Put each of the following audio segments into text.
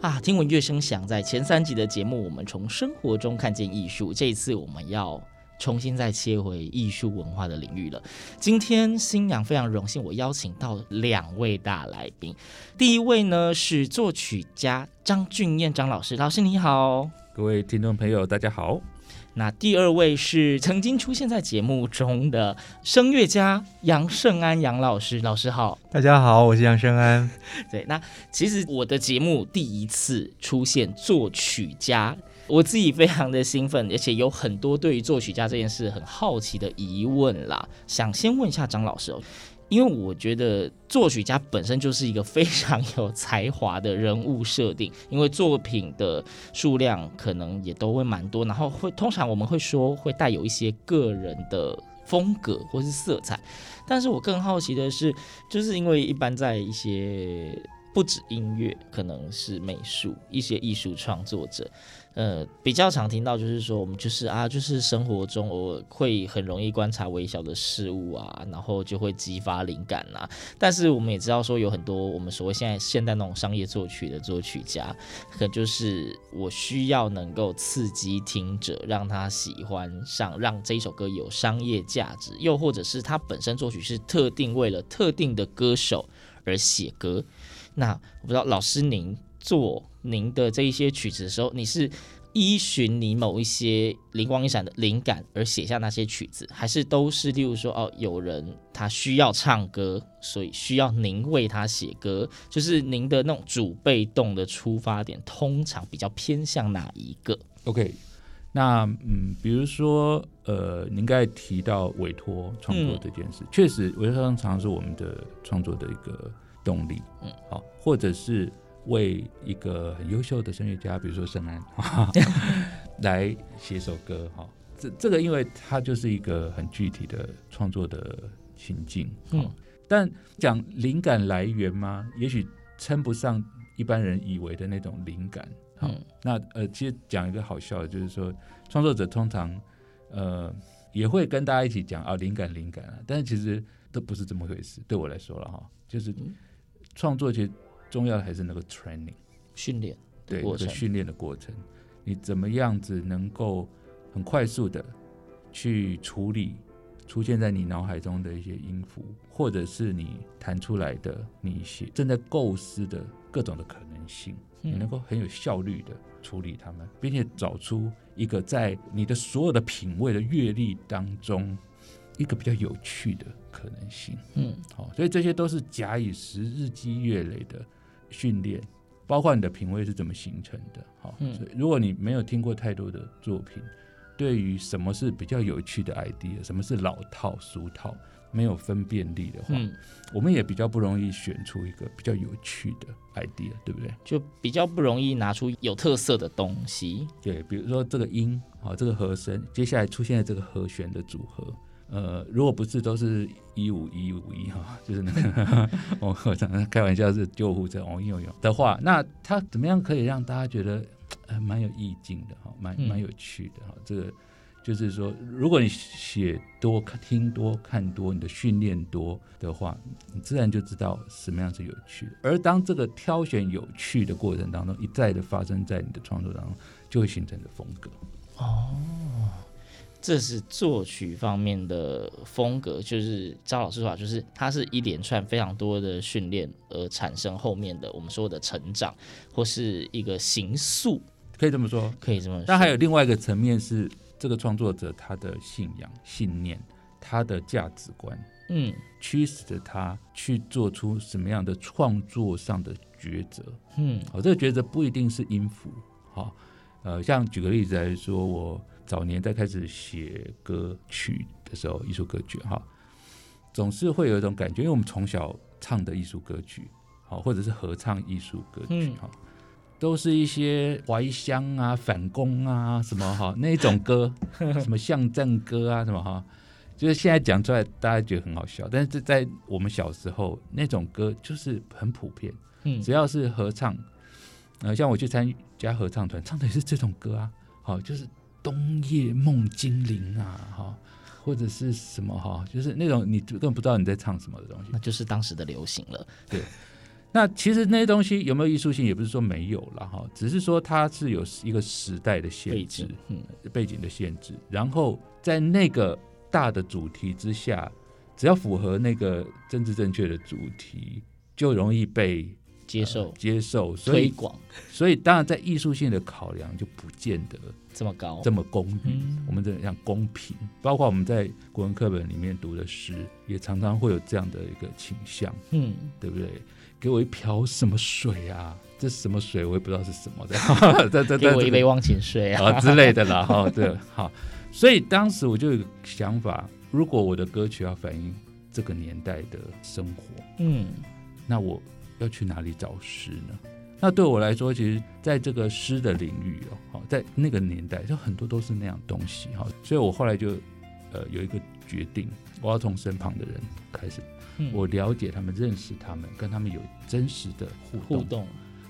啊，听闻乐声响，在前三集的节目，我们从生活中看见艺术。这一次，我们要重新再切回艺术文化的领域了。今天，新阳非常荣幸，我邀请到两位大来宾。第一位呢是作曲家张俊彦张老师，老师你好。各位听众朋友，大家好。那第二位是曾经出现在节目中的声乐家杨圣安杨老师，老师好。大家好，我是杨圣安。对，那其实我的节目第一次出现作曲家，我自己非常的兴奋，而且有很多对于作曲家这件事很好奇的疑问啦。想先问一下张老师哦，因为我觉得作曲家本身就是一个非常有才华的人物设定，因为作品的数量可能也都会蛮多，然后会通常我们会说会带有一些个人的风格或是色彩。但是我更好奇的是，就是因为一般在一些不止音乐，可能是美术一些艺术创作者，呃，比较常听到就是说，我们就是啊，就是生活中偶尔会很容易观察微小的事物啊，然后就会激发灵感啊。但是我们也知道说，有很多我们所谓现在现代那种商业作曲的作曲家，可就是我需要能够刺激听者，让他喜欢上，让这一首歌有商业价值，又或者是他本身作曲是特定为了特定的歌手而写歌。那我不知道老师您做您的这一些曲子的时候，你是依循你某一些灵光一闪的灵感而写下那些曲子，还是都是例如说哦，有人他需要唱歌，所以需要您为他写歌？就是您的那种主被动的出发点，通常比较偏向哪一个？OK，那嗯，比如说呃，您刚才提到委托创作这件事，确、嗯、实委托常常是我们的创作的一个动力，嗯，好，或者是为一个很优秀的声乐家，比如说沈安，来写首歌，哈，这这个因为它就是一个很具体的创作的情境，嗯，但讲灵感来源吗？也许称不上一般人以为的那种灵感。那呃，其实讲一个好笑的，就是说创作者通常呃也会跟大家一起讲啊，灵感灵感啊，但是其实都不是这么回事。对我来说了哈，就是创作其实重要的还是那个 training 训练对过程，那个训练的过程，你怎么样子能够很快速的去处理出现在你脑海中的一些音符，或者是你弹出来的你写正在构思的各种的可能性。你能够很有效率的处理它们，并且找出一个在你的所有的品味的阅历当中一个比较有趣的可能性。嗯，好，所以这些都是假以时日积月累的训练，包括你的品味是怎么形成的。好，所以如果你没有听过太多的作品，对于什么是比较有趣的 idea，什么是老套俗套，没有分辨力的话，嗯，我们也比较不容易选出一个比较有趣的 idea，对不对？就比较不容易拿出有特色的东西。对，比如说这个音，好，这个和声，接下来出现的这个和弦的组合，呃，如果不是都是一五一五一哈，就是那个 我我常常开玩笑是救护车哦用用的话，那它怎么样可以让大家觉得呃蛮有意境的哈，蛮蛮有趣的哈，这个。就是说，如果你写多、听多、看多，你的训练多的话，你自然就知道什么样是有趣的。而当这个挑选有趣的过程当中，一再的发生在你的创作当中，就会形成的风格。哦，这是作曲方面的风格，就是张老师说法，就是它是一连串非常多的训练而产生后面的我们说的成长，或是一个形塑。可以这么说，可以这么说。但还有另外一个层面是，这个创作者他的信仰、信念、他的价值观，嗯，驱使着他去做出什么样的创作上的抉择，嗯，好，这个抉择不一定是音符，好，呃，像举个例子来说，我早年在开始写歌曲的时候，艺术歌曲，哈，总是会有一种感觉，因为我们从小唱的艺术歌曲，好，或者是合唱艺术歌曲，哈、嗯。都是一些怀乡啊、反攻啊什么哈那种歌，什么巷战歌啊什么哈，就是现在讲出来大家觉得很好笑，但是在我们小时候那种歌就是很普遍，嗯，只要是合唱，呃，像我去参加合唱团，唱的也是这种歌啊，好，就是冬夜梦精灵啊，哈，或者是什么哈，就是那种你根本不知道你在唱什么的东西，那就是当时的流行了，对。那其实那些东西有没有艺术性，也不是说没有了哈，只是说它是有一个时代的限制，嗯，背景的限制。然后在那个大的主题之下，只要符合那个政治正确的主题，就容易被接受、呃、接受推广。所以当然在艺术性的考量就不见得这么高，这么公平。嗯、我们这样公平，包括我们在国文课本里面读的诗，也常常会有这样的一个倾向，嗯，对不对？给我一瓢什么水啊？这是什么水？我也不知道是什么 的。这这给我一杯忘情水啊，啊之类的啦。哈，对，好。所以当时我就有个想法：如果我的歌曲要反映这个年代的生活，嗯，那我要去哪里找诗呢？那对我来说，其实在这个诗的领域哦，好，在那个年代，就很多都是那样东西哈。所以我后来就呃有一个决定，我要从身旁的人开始。我了解他们，认识他们，跟他们有真实的互动。互动，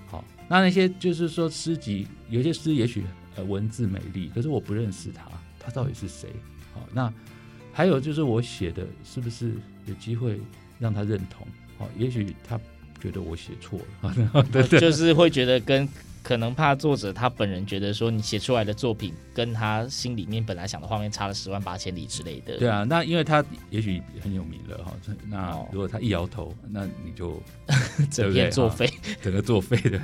好，那那些就是说诗集，有些诗也许呃文字美丽，可是我不认识他，他到底是谁？好，那还有就是我写的是不是有机会让他认同？好，也许他觉得我写错了，对对，就是会觉得跟。可能怕作者他本人觉得说你写出来的作品跟他心里面本来想的画面差了十万八千里之类的。对啊，那因为他也许很有名了哈，那如果他一摇头，那你就 整片作废，整个作废对。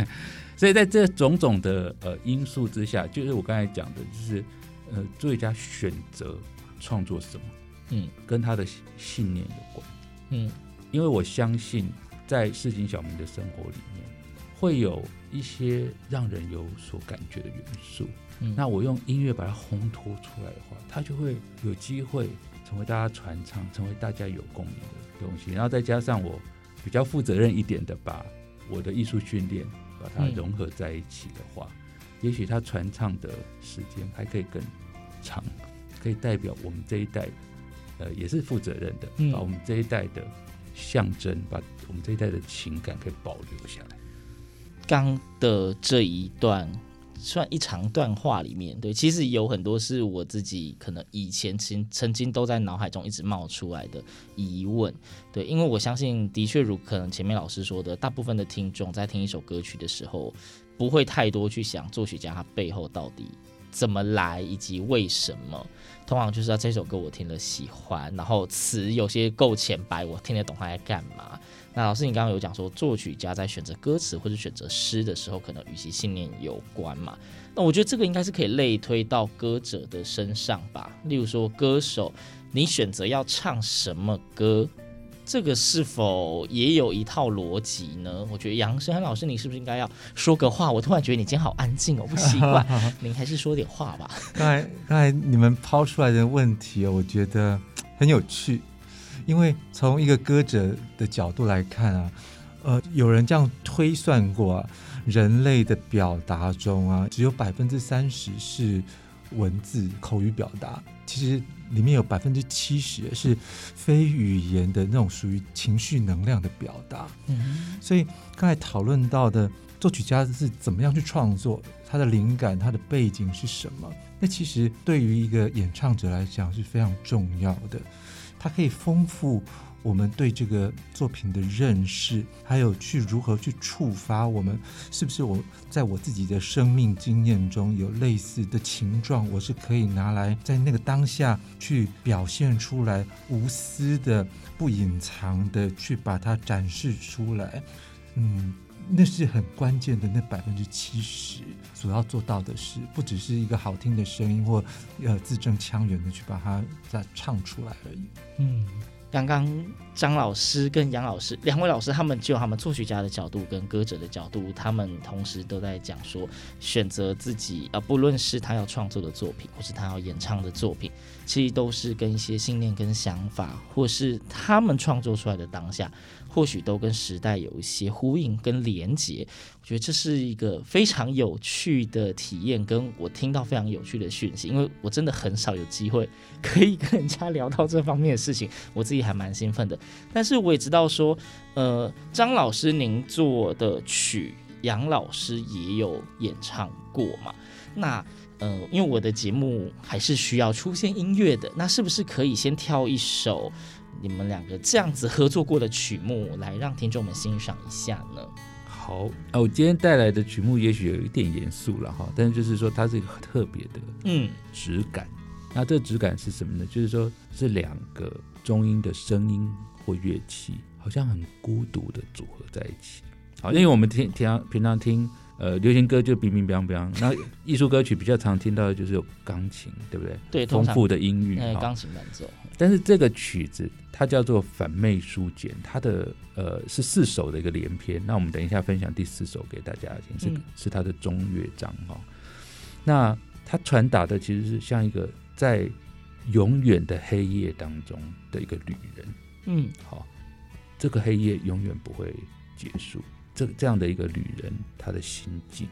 所以在这种种的呃因素之下，就是我刚才讲的，就是呃作曲家选择创作什么，嗯，跟他的信念有关，嗯，因为我相信在市井小民的生活里面。会有一些让人有所感觉的元素，嗯，那我用音乐把它烘托出来的话，它就会有机会成为大家传唱，成为大家有共鸣的东西。然后再加上我比较负责任一点的，把我的艺术训练把它融合在一起的话，嗯，也许它传唱的时间还可以更长，可以代表我们这一代，呃，也是负责任的，嗯，把我们这一代的象征，把我们这一代的情感可以保留下来。刚的这一段算一长段话里面，对，其实有很多是我自己可能以前曾曾经都在脑海中一直冒出来的疑问，对，因为我相信的确如可能前面老师说的，大部分的听众在听一首歌曲的时候，不会太多去想作曲家他背后到底怎么来以及为什么，通常就是这首歌我听了喜欢，然后词有些够浅白，我听得懂他在干嘛。那老师，你刚刚有讲说，作曲家在选择歌词或者选择诗的时候，可能与其信念有关嘛？那我觉得这个应该是可以类推到歌者的身上吧。例如说，歌手你选择要唱什么歌，这个是否也有一套逻辑呢？我觉得杨生安老师，你是不是应该要说个话？我突然觉得你今天好安静哦，不习惯。您还是说点话吧。刚才刚才你们抛出来的问题，我觉得很有趣。因为从一个歌者的角度来看啊，呃，有人这样推算过啊，人类的表达中啊，只有百分之三十是文字口语表达，其实里面有百分之七十是非语言的那种属于情绪能量的表达。嗯，所以刚才讨论到的作曲家是怎么样去创作，他的灵感、他的背景是什么？那其实对于一个演唱者来讲是非常重要的。它可以丰富我们对这个作品的认识，还有去如何去触发我们，是不是我在我自己的生命经验中有类似的情状，我是可以拿来在那个当下去表现出来，无私的、不隐藏的去把它展示出来。嗯，那是很关键的那百分之七十所要做到的事，不只是一个好听的声音或呃字正腔圆的去把它再唱出来而已。嗯。刚刚张老师跟杨老师两位老师，他们就他们作曲家的角度跟歌者的角度，他们同时都在讲说，选择自己啊，不论是他要创作的作品，或是他要演唱的作品，其实都是跟一些信念跟想法，或是他们创作出来的当下。或许都跟时代有一些呼应跟连结，我觉得这是一个非常有趣的体验，跟我听到非常有趣的讯息，因为我真的很少有机会可以跟人家聊到这方面的事情，我自己还蛮兴奋的。但是我也知道说，呃，张老师您做的曲，杨老师也有演唱过嘛？那呃，因为我的节目还是需要出现音乐的，那是不是可以先挑一首？你们两个这样子合作过的曲目，来让听众们欣赏一下呢？好，啊，我今天带来的曲目也许有一点严肃了哈，但是就是说它是一个特别的嗯质感。嗯、那这个质感是什么呢？就是说是两个中音的声音或乐器，好像很孤独的组合在一起。好，因为我们听平常平常听呃流行歌就乒乒乓乓，那艺术歌曲比较常听到的就是有钢琴，对不对？对，丰富的音域，钢琴伴奏。但是这个曲子它叫做反媚书简，它的呃是四首的一个连篇。那我们等一下分享第四首给大家听，是、嗯、是它的中乐章哈。那它传达的其实是像一个在永远的黑夜当中的一个旅人，嗯，好，这个黑夜永远不会结束。这这样的一个旅人，他的心境，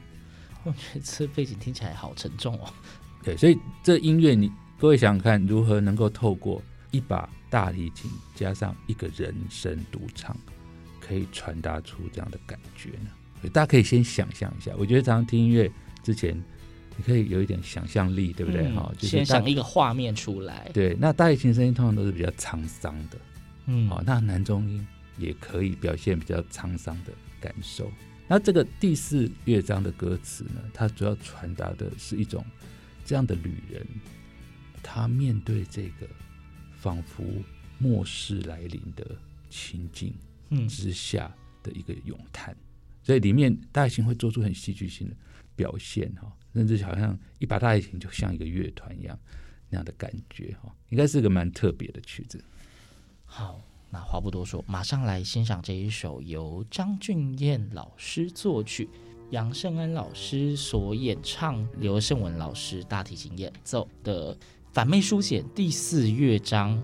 我觉得这背景听起来好沉重哦。对，所以这音乐你各位想想看，如何能够透过一把大提琴加上一个人声独唱，可以传达出这样的感觉呢？所以大家可以先想象一下。我觉得常常听音乐之前，你可以有一点想象力，对不对？哈、嗯，就是先想一个画面出来。对，那大提琴声音通常都是比较沧桑的，嗯，好，那男中音也可以表现比较沧桑的感受。那这个第四乐章的歌词呢，它主要传达的是一种这样的旅人，他面对这个。仿佛末世来临的情境之下的一个咏叹，嗯、所以里面大提琴会做出很戏剧性的表现哈，甚至好像一把大提琴就像一个乐团一样那样的感觉哈，应该是个蛮特别的曲子。好，那话不多说，马上来欣赏这一首由张俊彦老师作曲、杨圣恩老师所演唱、刘胜文老师大提琴演奏的。反面书写第四乐章。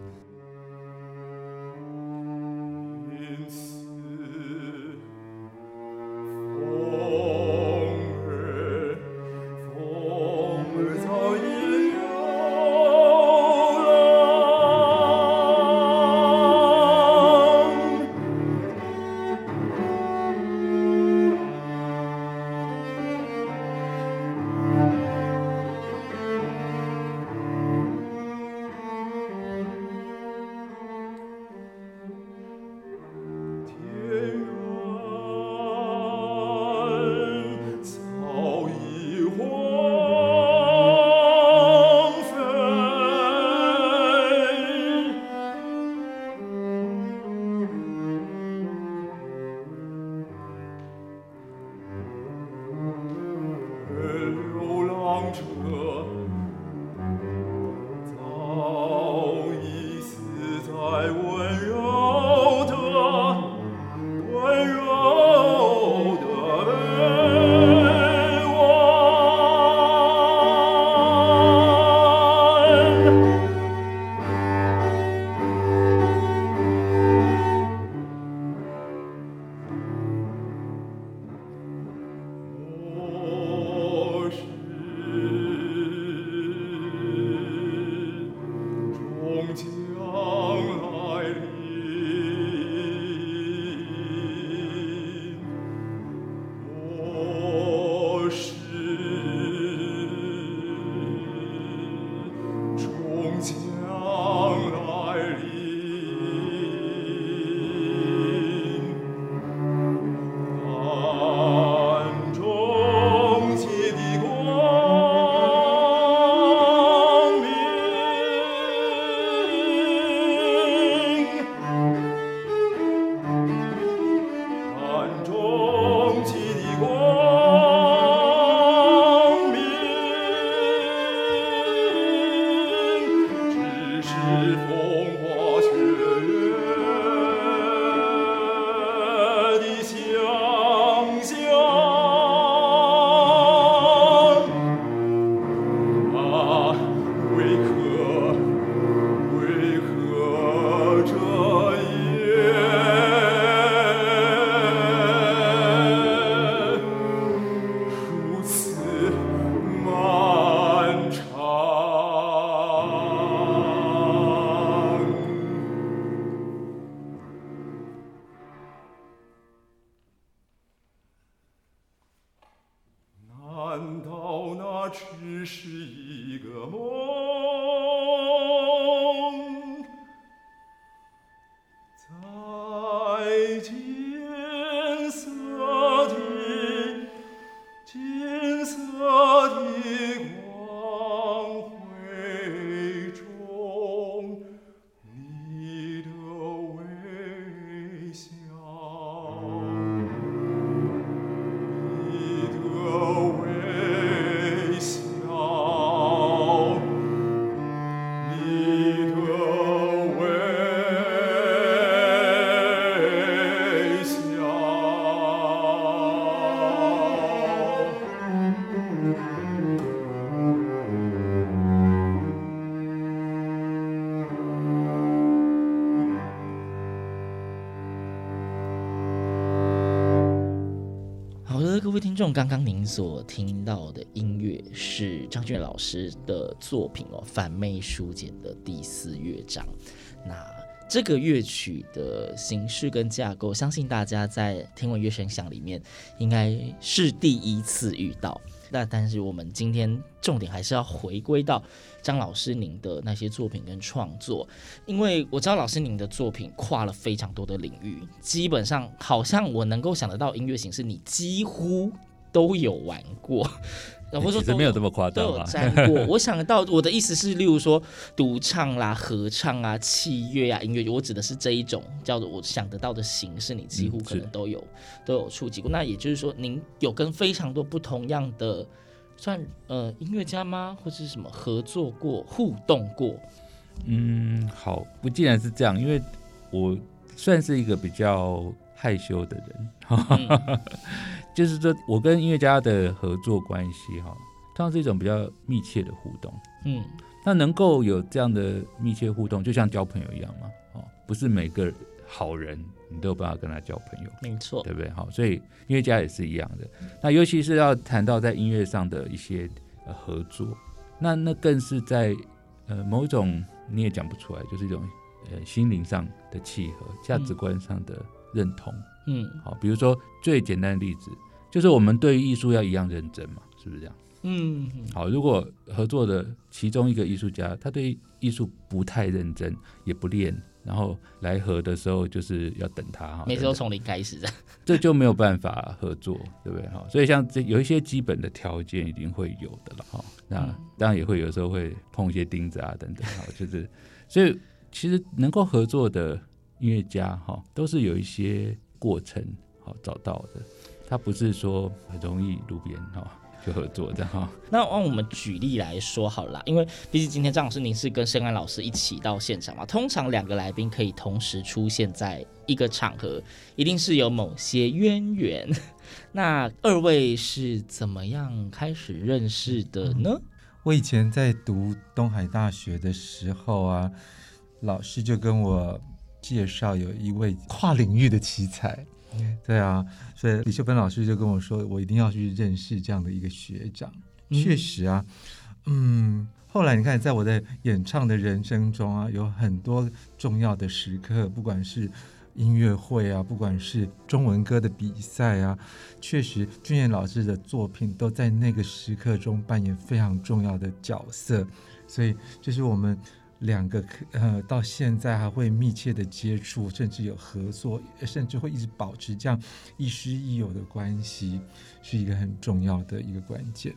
众，刚刚您所听到的音乐是张俊老师的作品哦，《反妹书简》的第四乐章。那这个乐曲的形式跟架构，相信大家在听闻乐声响里面应该是第一次遇到。那但是我们今天重点还是要回归到张老师您的那些作品跟创作，因为我知道老师您的作品跨了非常多的领域，基本上好像我能够想得到音乐形式，你几乎都有玩过。然后说其实没有这么夸张都有。沾过。我想到我的意思是，例如说独唱啦、合唱啊、器乐啊、音乐，我指的是这一种叫做我想得到的形式，你几乎可能都有、都有触及过。那也就是说，您有跟非常多不同样的算呃音乐家吗，或者是什么合作过、互动过？嗯，好，不，既然是这样，因为我算是一个比较害羞的人，嗯 就是说我跟音乐家的合作关系哈，通常是一种比较密切的互动。嗯那能够有这样的密切互动，就像交朋友一样嘛，哦，不是每个好人你都有办法跟他交朋友，没错，对不对？好，所以音乐家也是一样的。那尤其是要谈到在音乐上的一些呃合作，那那更是在呃某种你也讲不出来，就是一种呃心灵上的契合，价值观上的认同。嗯好，比如说最简单的例子，就是我们对于艺术要一样认真嘛，是不是这样？嗯，好，如果合作的其中一个艺术家，他对艺术不太认真，也不练，然后来合的时候就是要等他哈，每次都从零开始的，这就没有办法合作，对不对？哈，所以像这有一些基本的条件一定会有的了哈。那当然也会有时候会碰一些钉子啊等等，哈，就是所以其实能够合作的音乐家哈，都是有一些过程好找到的，他不是说很容易路边哈。就合作这样哈，那按我们举例来说好了啦，因为毕竟今天张老师您是跟申安老师一起到现场嘛，通常两个来宾可以同时出现在一个场合，一定是有某些渊源。那二位是怎么样开始认识的呢？我以前在读东海大学的时候啊，老师就跟我介绍有一位跨领域的奇才。对啊，所以李秀芬老师就跟我说，我一定要去认识这样的一个学长。嗯、确实啊，嗯，后来你看，在我的演唱的人生中啊，有很多重要的时刻，不管是音乐会啊，不管是中文歌的比赛啊，确实俊彦老师的作品都在那个时刻中扮演非常重要的角色。所以，这是我们。两个呃，到现在还会密切的接触，甚至有合作，甚至会一直保持这样亦师亦友的关系，是一个很重要的一个关键。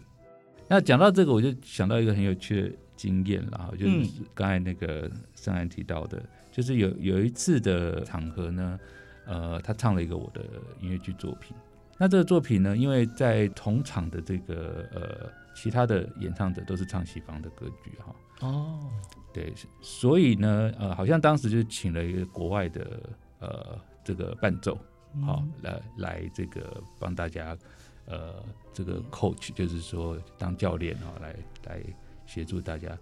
那讲到这个，我就想到一个很有趣的经验了，就是刚才那个上岸提到的，嗯、就是有有一次的场合呢，呃，他唱了一个我的音乐剧作品。那这个作品呢，因为在同场的这个呃其他的演唱者都是唱西方的歌剧哈。哦。对，所以呢，呃，好像当时就请了一个国外的呃这个伴奏，好、哦、来来这个帮大家呃这个 coach，就是说当教练啊、哦，来来协助大家。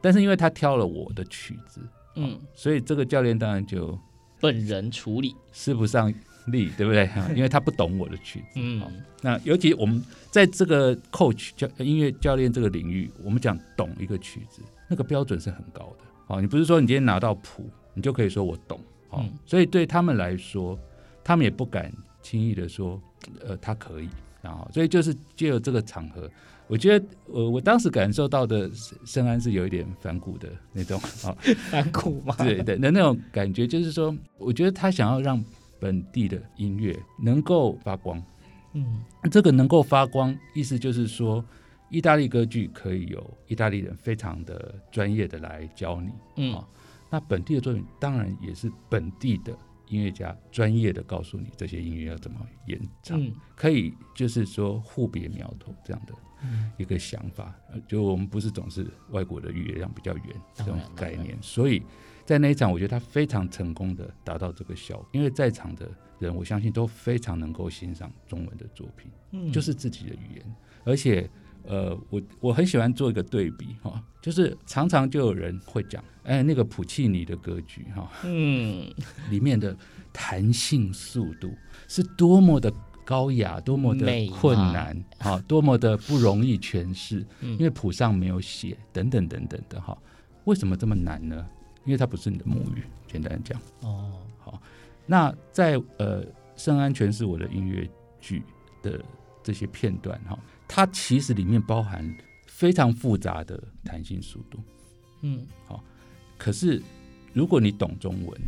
但是因为他挑了我的曲子，嗯、哦，所以这个教练当然就本人处理，是不上力，对不对？因为他不懂我的曲子，嗯、哦，那尤其我们在这个 coach 教音乐教练这个领域，我们讲懂一个曲子。那个标准是很高的，好，你不是说你今天拿到谱，你就可以说我懂，嗯，所以对他们来说，他们也不敢轻易的说，呃，他可以，然后，所以就是借由这个场合，我觉得我我当时感受到的圣安是有一点反骨的那种啊，反骨吗？对对，那那种感觉就是说，我觉得他想要让本地的音乐能够发光。嗯，这个能够发光，意思就是说，意大利歌剧可以有意大利人非常的专业的来教你。嗯，哦，那本地的作品当然也是本地的音乐家专业的告诉你这些音乐要怎么演唱，嗯，可以就是说互别苗头这样的一个想法。就我们不是总是外国的语言上比较远这种概念，所以在那一场，我觉得他非常成功的达到这个效果，因为在场的。人我相信都非常能够欣赏中文的作品，嗯，就是自己的语言，而且呃，我我很喜欢做一个对比哈，就是常常就有人会讲，哎，那个普契尼的歌剧哈，嗯，里面的弹性速度是多么的高雅，多么的困难，哈，多么的不容易诠释，因为谱上没有写，等等等等的哈，为什么这么难呢？因为它不是你的母语，简单讲，哦。好那在呃，圣安全》是我的音乐剧的这些片段哈，它其实里面包含非常复杂的弹性速度，嗯，好。可是如果你懂中文，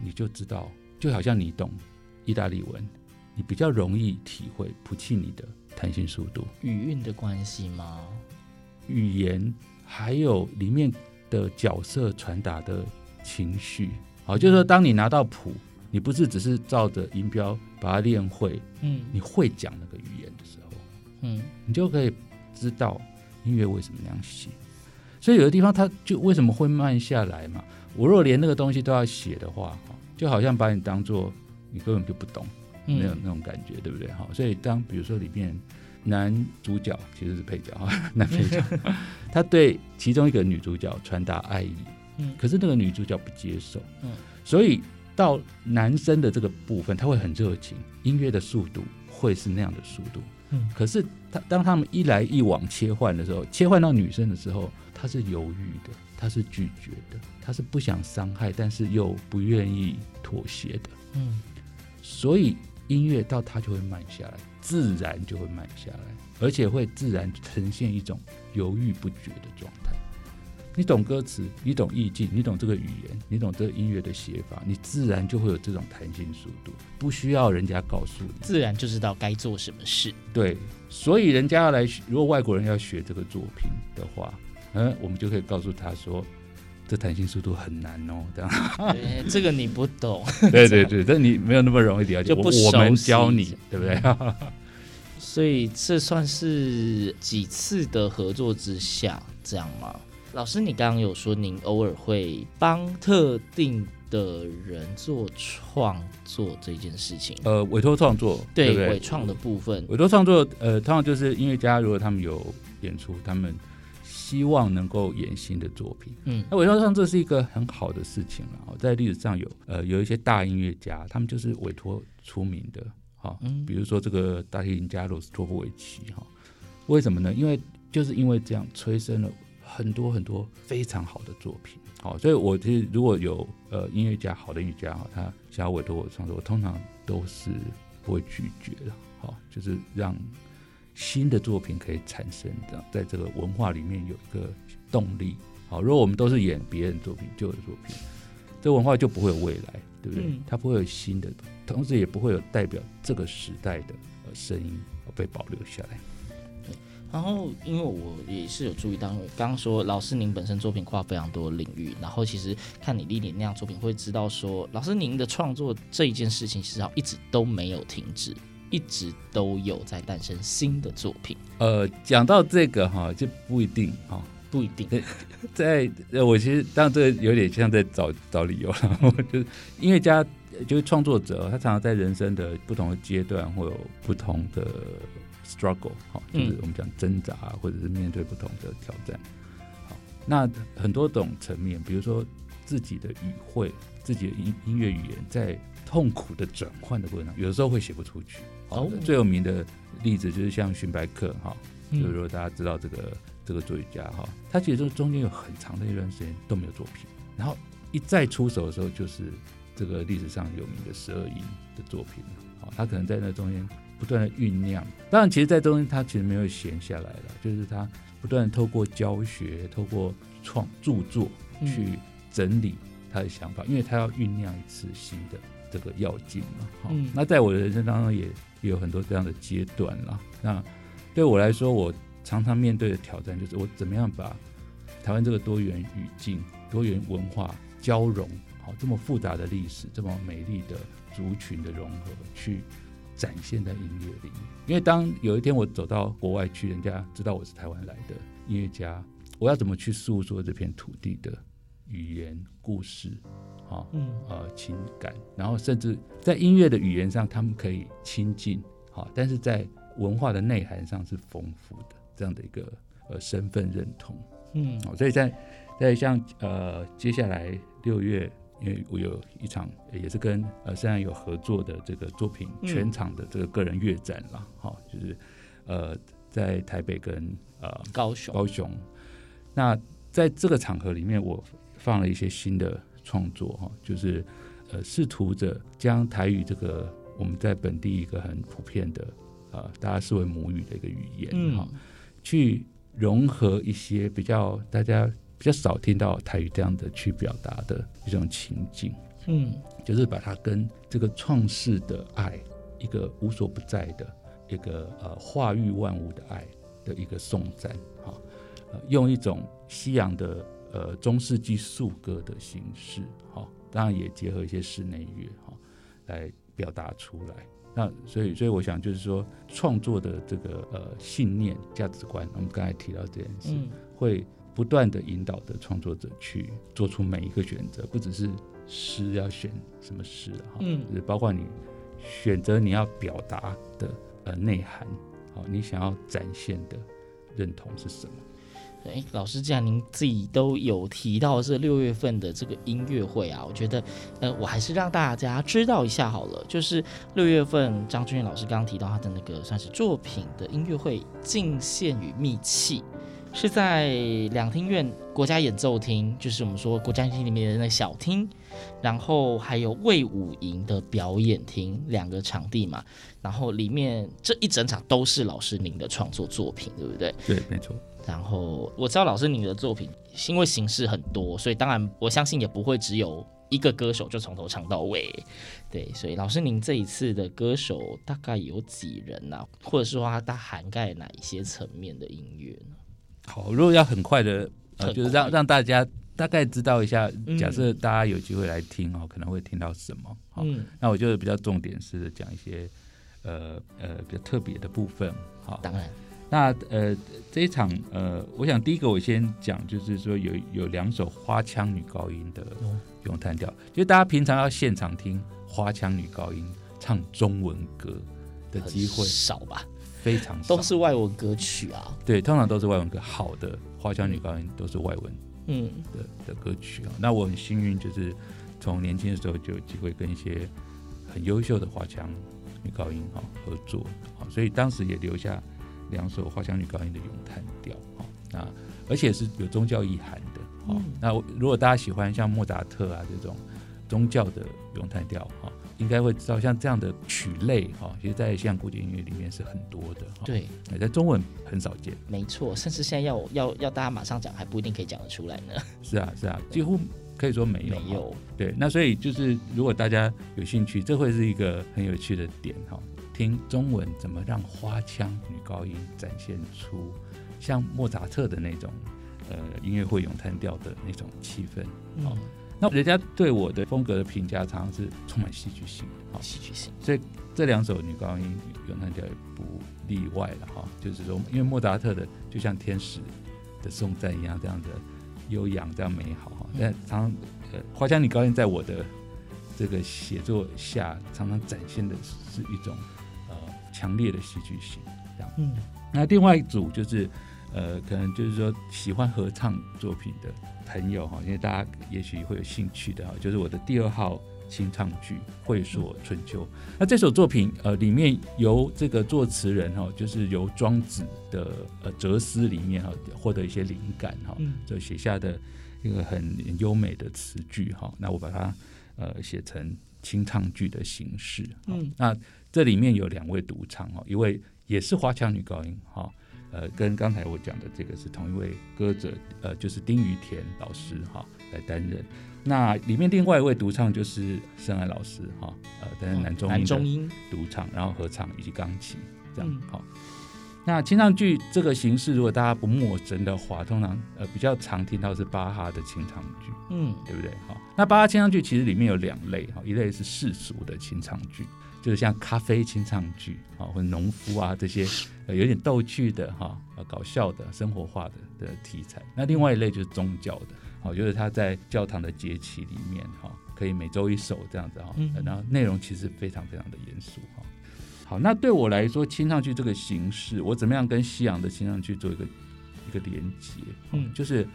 你就知道，就好像你懂意大利文，你比较容易体会普契尼的弹性速度。语韵的关系吗？语言还有里面的角色传达的情绪，好，就是说当你拿到谱。你不是只是照着音标把它练会，嗯，你会讲那个语言的时候，嗯，你就可以知道音乐为什么那样写。所以有的地方它就为什么会慢下来嘛？我如果连那个东西都要写的话，就好像把你当做你根本就不懂，没有那种感觉，对不对？哈，所以当比如说里面男主角其实是配角啊，男配角，他对其中一个女主角传达爱意，嗯，可是那个女主角不接受，嗯，所以。到男生的这个部分，他会很热情，音乐的速度会是那样的速度。嗯，可是他当他们一来一往切换的时候，切换到女生的时候，他是犹豫的，他是拒绝的，他是不想伤害，但是又不愿意妥协的。嗯，所以音乐到他就会慢下来，自然就会慢下来，而且会自然呈现一种犹豫不决的状态。你懂歌词，你懂意境，你懂这个语言，你懂这个音乐的写法，你自然就会有这种弹性速度，不需要人家告诉你，自然就知道该做什么事。对，所以人家要来，如果外国人要学这个作品的话，嗯，我们就可以告诉他说，这弹性速度很难哦，这样。对，这个你不懂。对 对对，但你没有那么容易了解，就不熟悉，我们教你，对不对？所以这算是几次的合作之下这样吗？老师，你刚刚有说您偶尔会帮特定的人做创作这件事情，呃，委托创作，对，对，委创的部分，委托创作，呃，通常就是音乐家如果他们有演出，他们希望能够演新的作品，嗯，那委托创作是一个很好的事情了。在历史上有，呃，有一些大音乐家，他们就是委托出名的，比如说这个大提琴家罗斯托夫维奇，哈，为什么呢？因为就是因为这样催生了。很多很多非常好的作品，好，所以我其实如果有呃音乐家好的音乐家哈，他想要委托我创作，我通常都是不会拒绝的，好，就是让新的作品可以产生的，在这个文化里面有一个动力，好，如果我们都是演别人作品、旧的作品，这文化就不会有未来，对不对？它不会有新的，同时也不会有代表这个时代的呃声音被保留下来。然后，因为我也是有注意到，刚刚说老师您本身作品跨非常多领域，然后其实看你历年那样作品，会知道说，老师您的创作这一件事情，其实一直都没有停止，一直都有在诞生新的作品。呃，讲到这个哈，就不一定哈，不一定。在我其实当然这个有点像在找找理由了，就是音乐家就是创作者，他常常在人生的不同的阶段会有不同的。struggle 好，就是我们讲挣扎，或者是面对不同的挑战。好，那很多种层面，比如说自己的语汇，自己的音音乐语言，在痛苦的转换的过程中，有的时候会写不出去。好，最有名的例子就是像荀白克哈，就是如果大家知道这个这个作曲家哈，他其实中中间有很长的一段时间都没有作品，然后一再出手的时候，就是这个历史上有名的十二音的作品。好，他可能在那中间。不断的酝酿。当然，其实，在中间他其实没有闲下来了，就是他不断透过教学、透过创著作去整理他的想法，嗯、因为他要酝酿一次新的这个要进嘛。好，嗯、那在我的人生当中也也也有很多这样的阶段了。那对我来说，我常常面对的挑战就是我怎么样把台湾这个多元语境、多元文化交融，好，这么复杂的历史，这么美丽的族群的融合，去展现在音乐里。因为当有一天我走到国外去，人家知道我是台湾来的音乐家，我要怎么去诉说这片土地的语言、故事，啊，呃，情感，然后甚至在音乐的语言上，他们可以亲近，好，但是在文化的内涵上是丰富的，这样的一个呃身份认同，嗯，好所以在在像呃接下来六月，因为我有一场也是跟呃虽然有合作的这个作品全场的这个个人乐展了，哈、嗯，就是呃在台北跟呃高雄。高雄，那在这个场合里面，我放了一些新的创作哈，就是呃试图着将台语这个我们在本地一个很普遍的。啊，大家视为母语的一个语言哈，嗯、去融合一些比较大家比较少听到台语这样的去表达的一种情境，嗯，就是把它跟这个创世的爱，一个无所不在的一个呃化育万物的爱的一个颂赞哈，呃，用一种西洋的呃中世纪素歌的形式哈，当然也结合一些室内乐哈，来表达出来。那所以，所以我想就是说，创作的这个呃信念、价值观，我们刚才提到这件事，嗯、会不断的引导的创作者去做出每一个选择，不只是诗要选什么诗哈，嗯，就是包括你选择你要表达的呃内涵，好，你想要展现的认同是什么？哎，老师，既然您自己都有提到是六月份的这个音乐会啊，我觉得，呃，我还是让大家知道一下好了。就是六月份张钧砚老师刚刚提到他的那个算是作品的音乐会，《进献与密契》，是在两厅院国家演奏厅，就是我们说国家厅里面的那小厅，然后还有魏武营的表演厅两个场地嘛，然后里面这一整场都是老师您的创作作品，对不对？对，没错。然后我知道老师你的作品，因为形式很多，所以当然我相信也不会只有一个歌手就从头唱到尾，对，所以老师您这一次的歌手大概有几人呢、啊？或者是说它大涵盖哪一些层面的音乐呢？好，如果要很快的，就是让让大家大概知道一下，假设大家有机会来听哦，嗯、可能会听到什么？好，嗯、那我就比较重点是讲一些呃呃比较特别的部分，好，当然。那呃这一场呃，我想第一个我先讲，就是说有有两首花腔女高音的咏叹调，就大家平常要现场听花腔女高音唱中文歌的机会少吧？非常少，都是外文歌曲啊。对，通常都是外文歌，好的花腔女高音都是外文嗯的的歌曲啊。那我很幸运，就是从年轻的时候就有机会跟一些很优秀的花腔女高音哈合作，好，所以当时也留下。两首花香女高音的咏叹调，哈，那而且是有宗教意涵的，哈、嗯。那如果大家喜欢像莫扎特啊这种宗教的咏叹调，哈，应该会知道像这样的曲类，哈，其实在西洋古典音乐里面是很多的，对，在中文很少见。没错，甚至现在要要要大家马上讲，还不一定可以讲得出来呢。是啊，是啊，几乎可以说没有，没有。对，那所以就是如果大家有兴趣，这会是一个很有趣的点，哈。听中文怎么让花腔女高音展现出像莫扎特的那种呃音乐会咏叹调的那种气氛？嗯、哦，那人家对我的风格的评价常常是充满戏剧性的，戏剧性。所以这两首女高音咏叹调也不例外了哈、哦。就是说，因为莫扎特的就像天使的颂赞一样，这样的悠扬，这样美好哈。但常常呃花腔女高音在我的这个写作下，常常展现的是一种。强烈的戏剧性，这样。嗯，那另外一组就是，呃，可能就是说喜欢合唱作品的朋友哈，因为大家也许会有兴趣的哈，就是我的第二号清唱剧《会所春秋》。那这首作品，呃，里面由这个作词人哈，就是由庄子的呃哲思里面哈获得一些灵感哈，就写下的一个很优美的词句哈。那我把它呃写成清唱剧的形式。嗯，那。这里面有两位独唱哦，一位也是华强女高音哈，呃，跟刚才我讲的这个是同一位歌者，呃，就是丁于田老师哈来担任。那里面另外一位独唱就是盛安老师哈，呃，担任男中音、男中音独唱，然后合唱以及钢琴这样好。嗯那清唱剧这个形式，如果大家不陌生的话，通常呃比较常听到是巴哈的清唱剧，嗯，对不对？好，那巴哈清唱剧其实里面有两类，哈，一类是世俗的清唱剧，就是像咖啡清唱剧，啊，或者农夫啊这些，呃，有点逗趣的哈，呃，搞笑的生活化的的题材。那另外一类就是宗教的，好，就是他在教堂的节期里面，哈，可以每周一首这样子哈，然后内容其实非常非常的严肃，哈。好，那对我来说，清唱剧这个形式，我怎么样跟西洋的清唱剧做一个一个连接？嗯，就是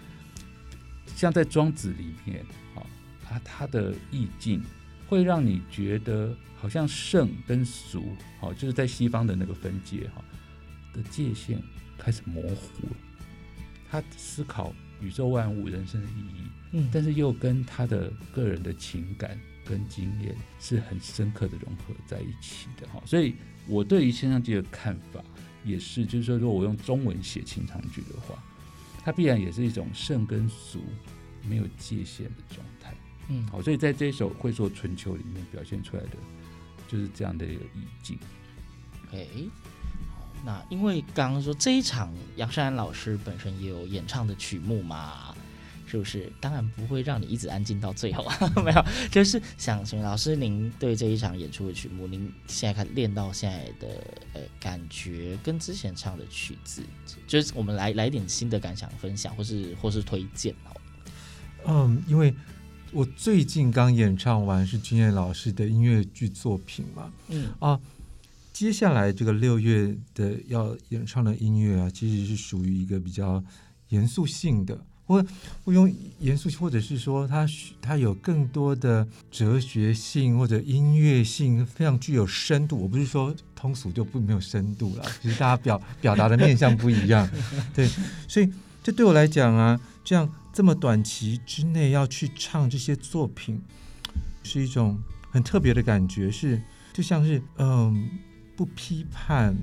像在庄子里面，好，啊，它的意境会让你觉得好像圣跟俗，好，就是在西方的那个分界，哈，的界限开始模糊了。他思考宇宙万物、人生的意义，嗯，但是又跟他的个人的情感。跟经验是很深刻的融合在一起的哈，所以我对于现象剧的看法也是，就是说，如果我用中文写清唱剧的话，它必然也是一种圣跟俗没有界限的状态。嗯，好，所以在这一首《会说春秋》里面表现出来的就是这样的一个意境。哎，那因为刚刚说这一场杨圣安老师本身也有演唱的曲目嘛。是不是？当然不会让你一直安静到最后啊！没有，就是想请问老师，您对这一场演出的曲目，您现在看练到现在的呃感觉，跟之前唱的曲子，就是我们来来点新的感想分享，或是或是推荐哦。嗯，因为我最近刚演唱完是君燕老师的音乐剧作品嘛，嗯啊，接下来这个六月的要演唱的音乐啊，其实是属于一个比较严肃性的。或我用严肃，或者是说它它有更多的哲学性或者音乐性，非常具有深度。我不是说通俗就不没有深度了，其实大家表表达的面向不一样，对，所以这对我来讲啊，这样这么短期之内要去唱这些作品，是一种很特别的感觉，是就像是嗯，不批判，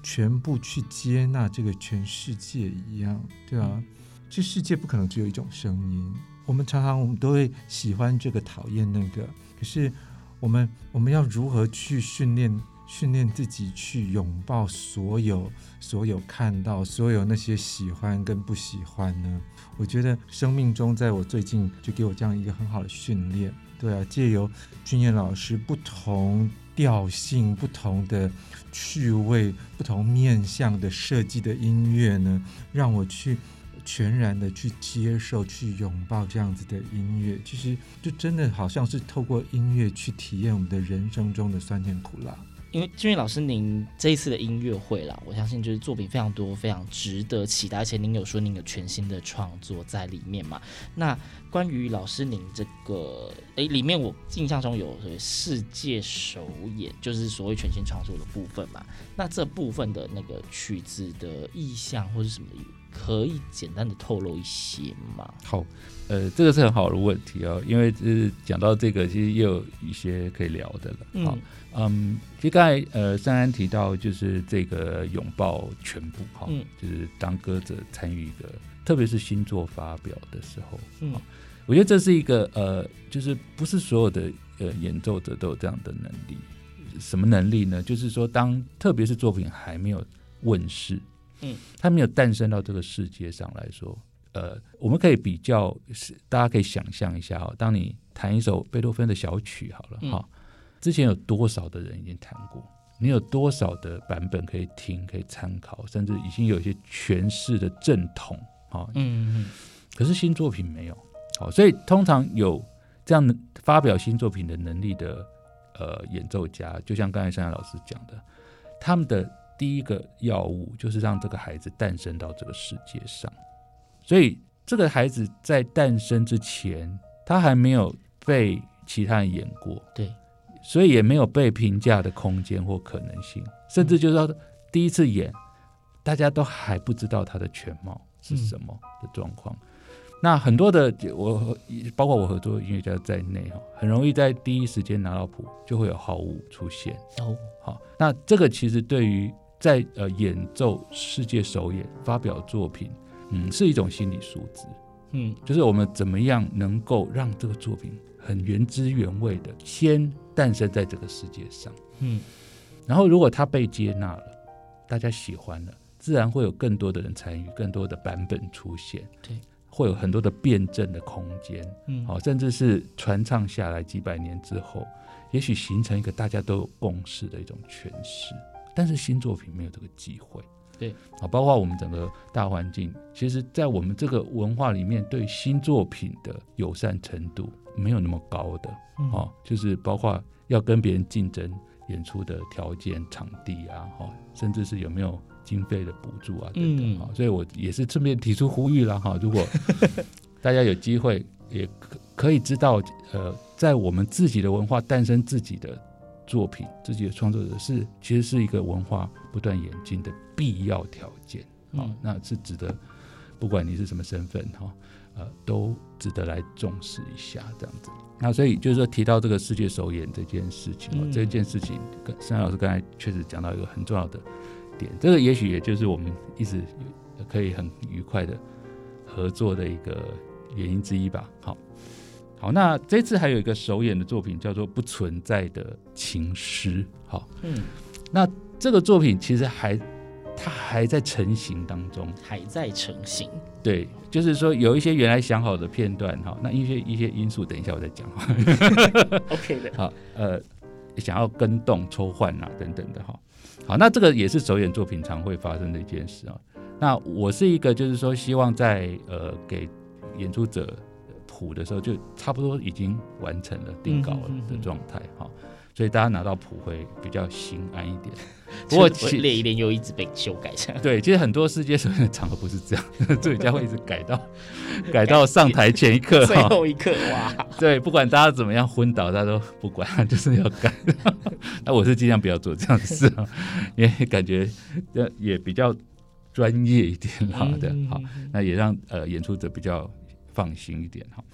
全部去接纳这个全世界一样，对啊。这世界不可能只有一种声音。我们常常我们都会喜欢这个，讨厌那个。可是我们我们要如何去训练训练自己去拥抱所有所有看到所有那些喜欢跟不喜欢呢？我觉得生命中，在我最近就给我这样一个很好的训练。对啊，借由君燕老师不同调性、不同的趣味、不同面向的设计的音乐呢，让我去。全然的去接受、去拥抱这样子的音乐，其实就真的好像是透过音乐去体验我们的人生中的酸甜苦辣。因为君燕老师，您这一次的音乐会啦，我相信就是作品非常多，非常值得期待。而且您有说您有全新的创作在里面嘛？那关于老师您这个，诶，里面我印象中有世界首演，就是所谓全新创作的部分嘛？那这部分的那个曲子的意象或是什么？可以简单的透露一些吗？好，呃，这个是很好的问题哦，因为就是讲到这个，其实也有一些可以聊的了。嗯、好，嗯，其实刚才呃，珊珊提到就是这个拥抱全部，哈、嗯，就是当歌者参与一个，特别是新作发表的时候，嗯，我觉得这是一个呃，就是不是所有的呃演奏者都有这样的能力。什么能力呢？就是说，当特别是作品还没有问世。嗯，他没有诞生到这个世界上来说，呃，我们可以比较，是大家可以想象一下哈，当你弹一首贝多芬的小曲好了哈，嗯，之前有多少的人已经弹过？你有多少的版本可以听、可以参考，甚至已经有一些诠释的正统哈，嗯嗯，可是新作品没有，好，所以通常有这样的发表新作品的能力的呃演奏家，就像刚才圣安老师讲的，他们的。第一个药物就是让这个孩子诞生到这个世界上，所以这个孩子在诞生之前，他还没有被其他人演过，对，所以也没有被评价的空间或可能性，甚至就是说第一次演，大家都还不知道他的全貌是什么的状况。那很多的我包括我合作音乐家在内哈，很容易在第一时间拿到谱，就会有好误出现。哦，好，那这个其实对于在呃演奏世界首演发表作品，嗯，是一种心理素质。嗯，就是我们怎么样能够让这个作品很原汁原味的先诞生在这个世界上。嗯，然后如果它被接纳了，大家喜欢了，自然会有更多的人参与，更多的版本出现。对。会有很多的辩证的空间，嗯，好，甚至是传唱下来几百年之后，也许形成一个大家都有共识的一种诠释。但是新作品没有这个机会，对，啊，包括我们整个大环境，其实，在我们这个文化里面，对新作品的友善程度没有那么高的，哦、嗯，就是包括要跟别人竞争演出的条件、场地啊，哈，甚至是有没有。经费的补助啊，等等哈、嗯，所以我也是顺便提出呼吁了哈。如果 大家有机会，也可可以知道，呃，在我们自己的文化诞生自己的作品，自己的创作者是其实是一个文化不断演进的必要条件啊、嗯。那是值得，不管你是什么身份哈，呃，都值得来重视一下这样子。那所以就是说，提到这个世界首演这件事情，嗯、这件事情，跟申老师刚才确实讲到一个很重要的点。这个也许也就是我们一直可以很愉快的合作的一个原因之一吧。好，好，那这次还有一个首演的作品叫做《不存在的情诗》。好，嗯，那这个作品其实还它还在成型当中，还在成型。对，就是说有一些原来想好的片段，哈，那一些一些因素，等一下我再讲。OK 的，好，呃，想要跟动、抽换啊等等的哈。好，那这个也是首演作品常会发生的一件事啊。那我是一个，就是说希望在呃给演出者谱的时候，就差不多已经完成了定稿了的状态哈。所以大家拿到谱会比较心安一点。不过其实练一练又一直被修改这样。对，其实很多世界首演的场合不是这样，作曲家会一直改到改到上台前一刻，最后一刻哇。对，不管大家怎么样昏倒，他都不管，就是要改。那我是尽量不要做这样的事啊，因为感觉也比较专业一点啦的，好，那也让呃演出者比较放心一点哈。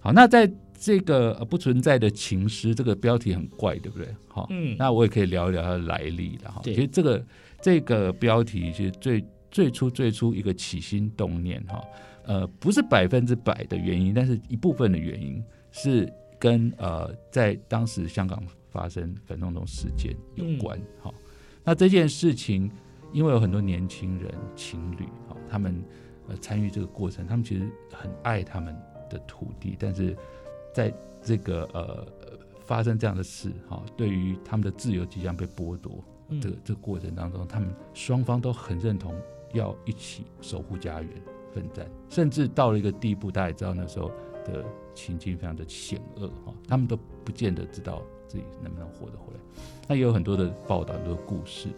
好，那在。这个不存在的情诗，这个标题很怪，对不对？好，嗯，那我也可以聊一聊它的来历了哈。其实这个这个标题其实最最初最初一个起心动念哈，呃，不是百分之百的原因，但是一部分的原因是跟呃在当时香港发生反送中事件有关。好，那这件事情因为有很多年轻人情侣哈，他们呃参与这个过程，他们其实很爱他们的土地，但是。在这个呃发生这样的事哈，对于他们的自由即将被剥夺这个这个过程当中，他们双方都很认同要一起守护家园、奋战，甚至到了一个地步，大家也知道那时候的情境非常的险恶哈，他们都不见得知道自己能不能活得回来。那也有很多的报道、很多的故事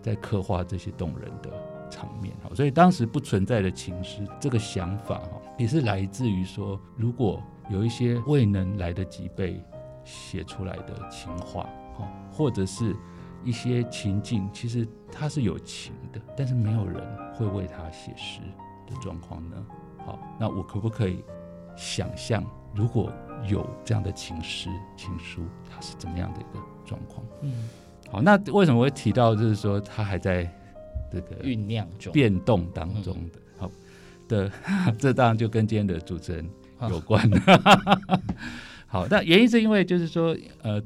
在刻画这些动人的场面哈，所以当时不存在的情诗这个想法哈，也是来自于说如果。有一些未能来得及被写出来的情话哈，或者是一些情境，其实它是有情的，但是没有人会为他写诗的状况呢？好，那我可不可以想象，如果有这样的情诗、情书，它是怎么样的一个状况？嗯，好，那为什么会提到，就是说他还在这个酝酿中、变动当中的？好的，这当然就跟今天的主持人。有关的，好，那原因是因为就是说，呃，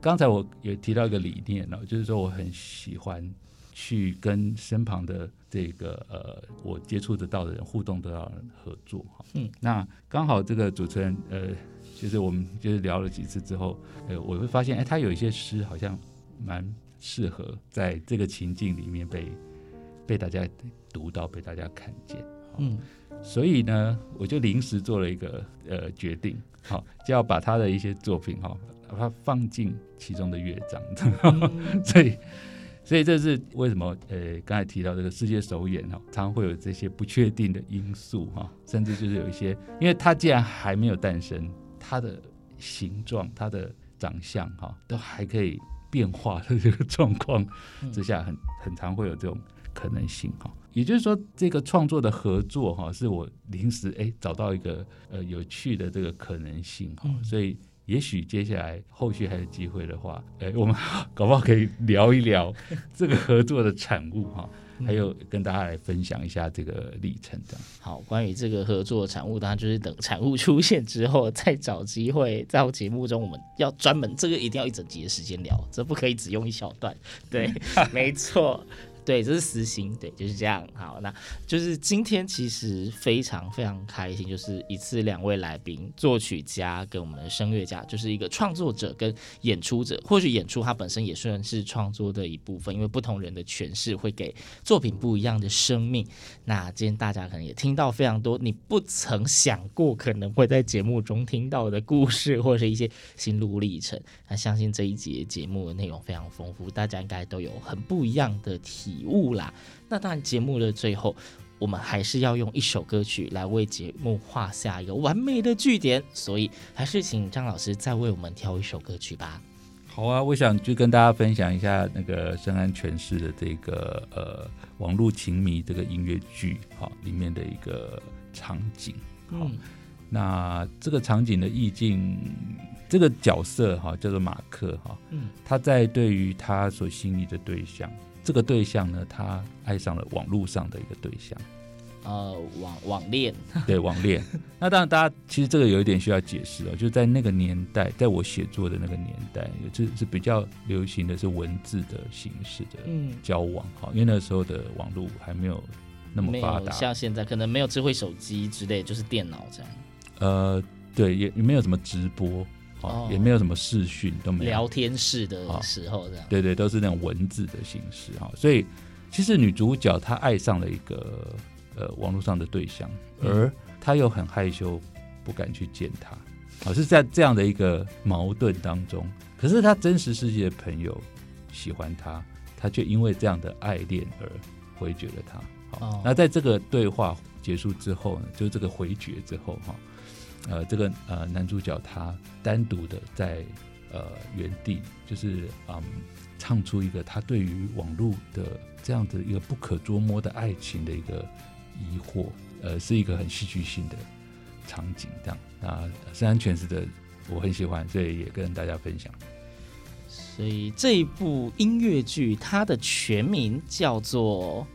刚才我也提到一个理念了，就是说我很喜欢去跟身旁的这个呃我接触得到的人互动得到的人合作，嗯，那刚好这个主持人呃，就是我们就是聊了几次之后，呃，我会发现，哎，他有一些诗好像蛮适合在这个情境里面被被大家读到，被大家看见，嗯。所以呢，我就临时做了一个呃决定，好，就要把他的一些作品哈，把它放进其中的乐章。嗯、所以，所以这是为什么？呃，刚才提到这个世界首演哈，常常会有这些不确定的因素哈，甚至就是有一些，因为它既然还没有诞生，它的形状、它的长相哈，都还可以变化的这个状况之下，很很常会有这种可能性哈。也就是说，这个创作的合作哈，是我临时哎找到一个呃有趣的这个可能性哈，所以也许接下来后续还有机会的话，哎，我们搞不好可以聊一聊这个合作的产物哈。还有跟大家来分享一下这个历程，这样。好，关于这个合作产物，当然就是等产物出现之后，再找机会在节目中，我们要专门这个一定要一整集的时间聊，这不可以只用一小段。对，没错。对，这是私心，对，就是这样。好，那就是今天其实非常非常开心，就是一次两位来宾，作曲家跟我们的声乐家，就是一个创作者跟演出者。或许演出它本身也算是创作的一部分，因为不同人的诠释会给作品不一样的生命。那今天大家可能也听到非常多你不曾想过可能会在节目中听到的故事，或者是一些心路历程。那相信这一节节目的内容非常丰富，大家应该都有很不一样的体体悟啦，那当然节目的最后，我们还是要用一首歌曲来为节目画下一个完美的句点，所以还是请张老师再为我们挑一首歌曲吧。好啊，我想就跟大家分享一下那个深安全市的这个呃网络情迷这个音乐剧哈里面的一个场景。好，嗯，那这个场景的意境，这个角色哈叫做马克哈，嗯，他在对于他所心仪的对象。这个对象呢，他爱上了网络上的一个对象，呃，网网恋，对网恋。那当然，大家其实这个有一点需要解释哦，就在那个年代，在我写作的那个年代，就是是比较流行的是文字的形式的交往，哈、嗯，因为那时候的网络还没有那么发达，像现在可能没有智慧手机之类，就是电脑这样。呃，对，也也没有什么直播。哦，也没有什么视讯，都没有聊天室的时候这样，对对，都是那种文字的形式哈。所以其实女主角她爱上了一个呃网络上的对象，而她又很害羞，不敢去见他。好，是在这样的一个矛盾当中，可是她真实世界的朋友喜欢她，她却因为这样的爱恋而回绝了他。好，那在这个对话结束之后呢，就是这个回绝之后哈。呃，这个呃男主角他单独的在呃原地，就是嗯唱出一个他对于网络的这样子一个不可捉摸的爱情的一个疑惑，呃，是一个很戏剧性的场景，这样。那申安诠释的我很喜欢，所以也跟大家分享。所以这一部音乐剧它的全名叫做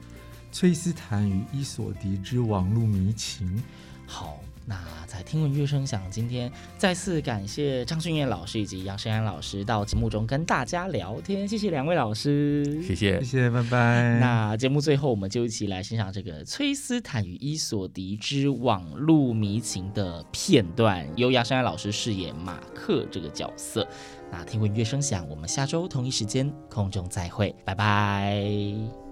《崔斯坦与伊索迪之网络迷情》。好。那在听闻乐声响，今天再次感谢张俊彦老师以及杨申安老师到节目中跟大家聊天，谢谢两位老师，谢谢，谢谢，拜拜。那节目最后，我们就一起来欣赏这个《崔斯坦与伊索迪之网路迷情》的片段，由杨申安老师饰演马克这个角色。那听闻乐声响，我们下周同一时间空中再会，拜拜。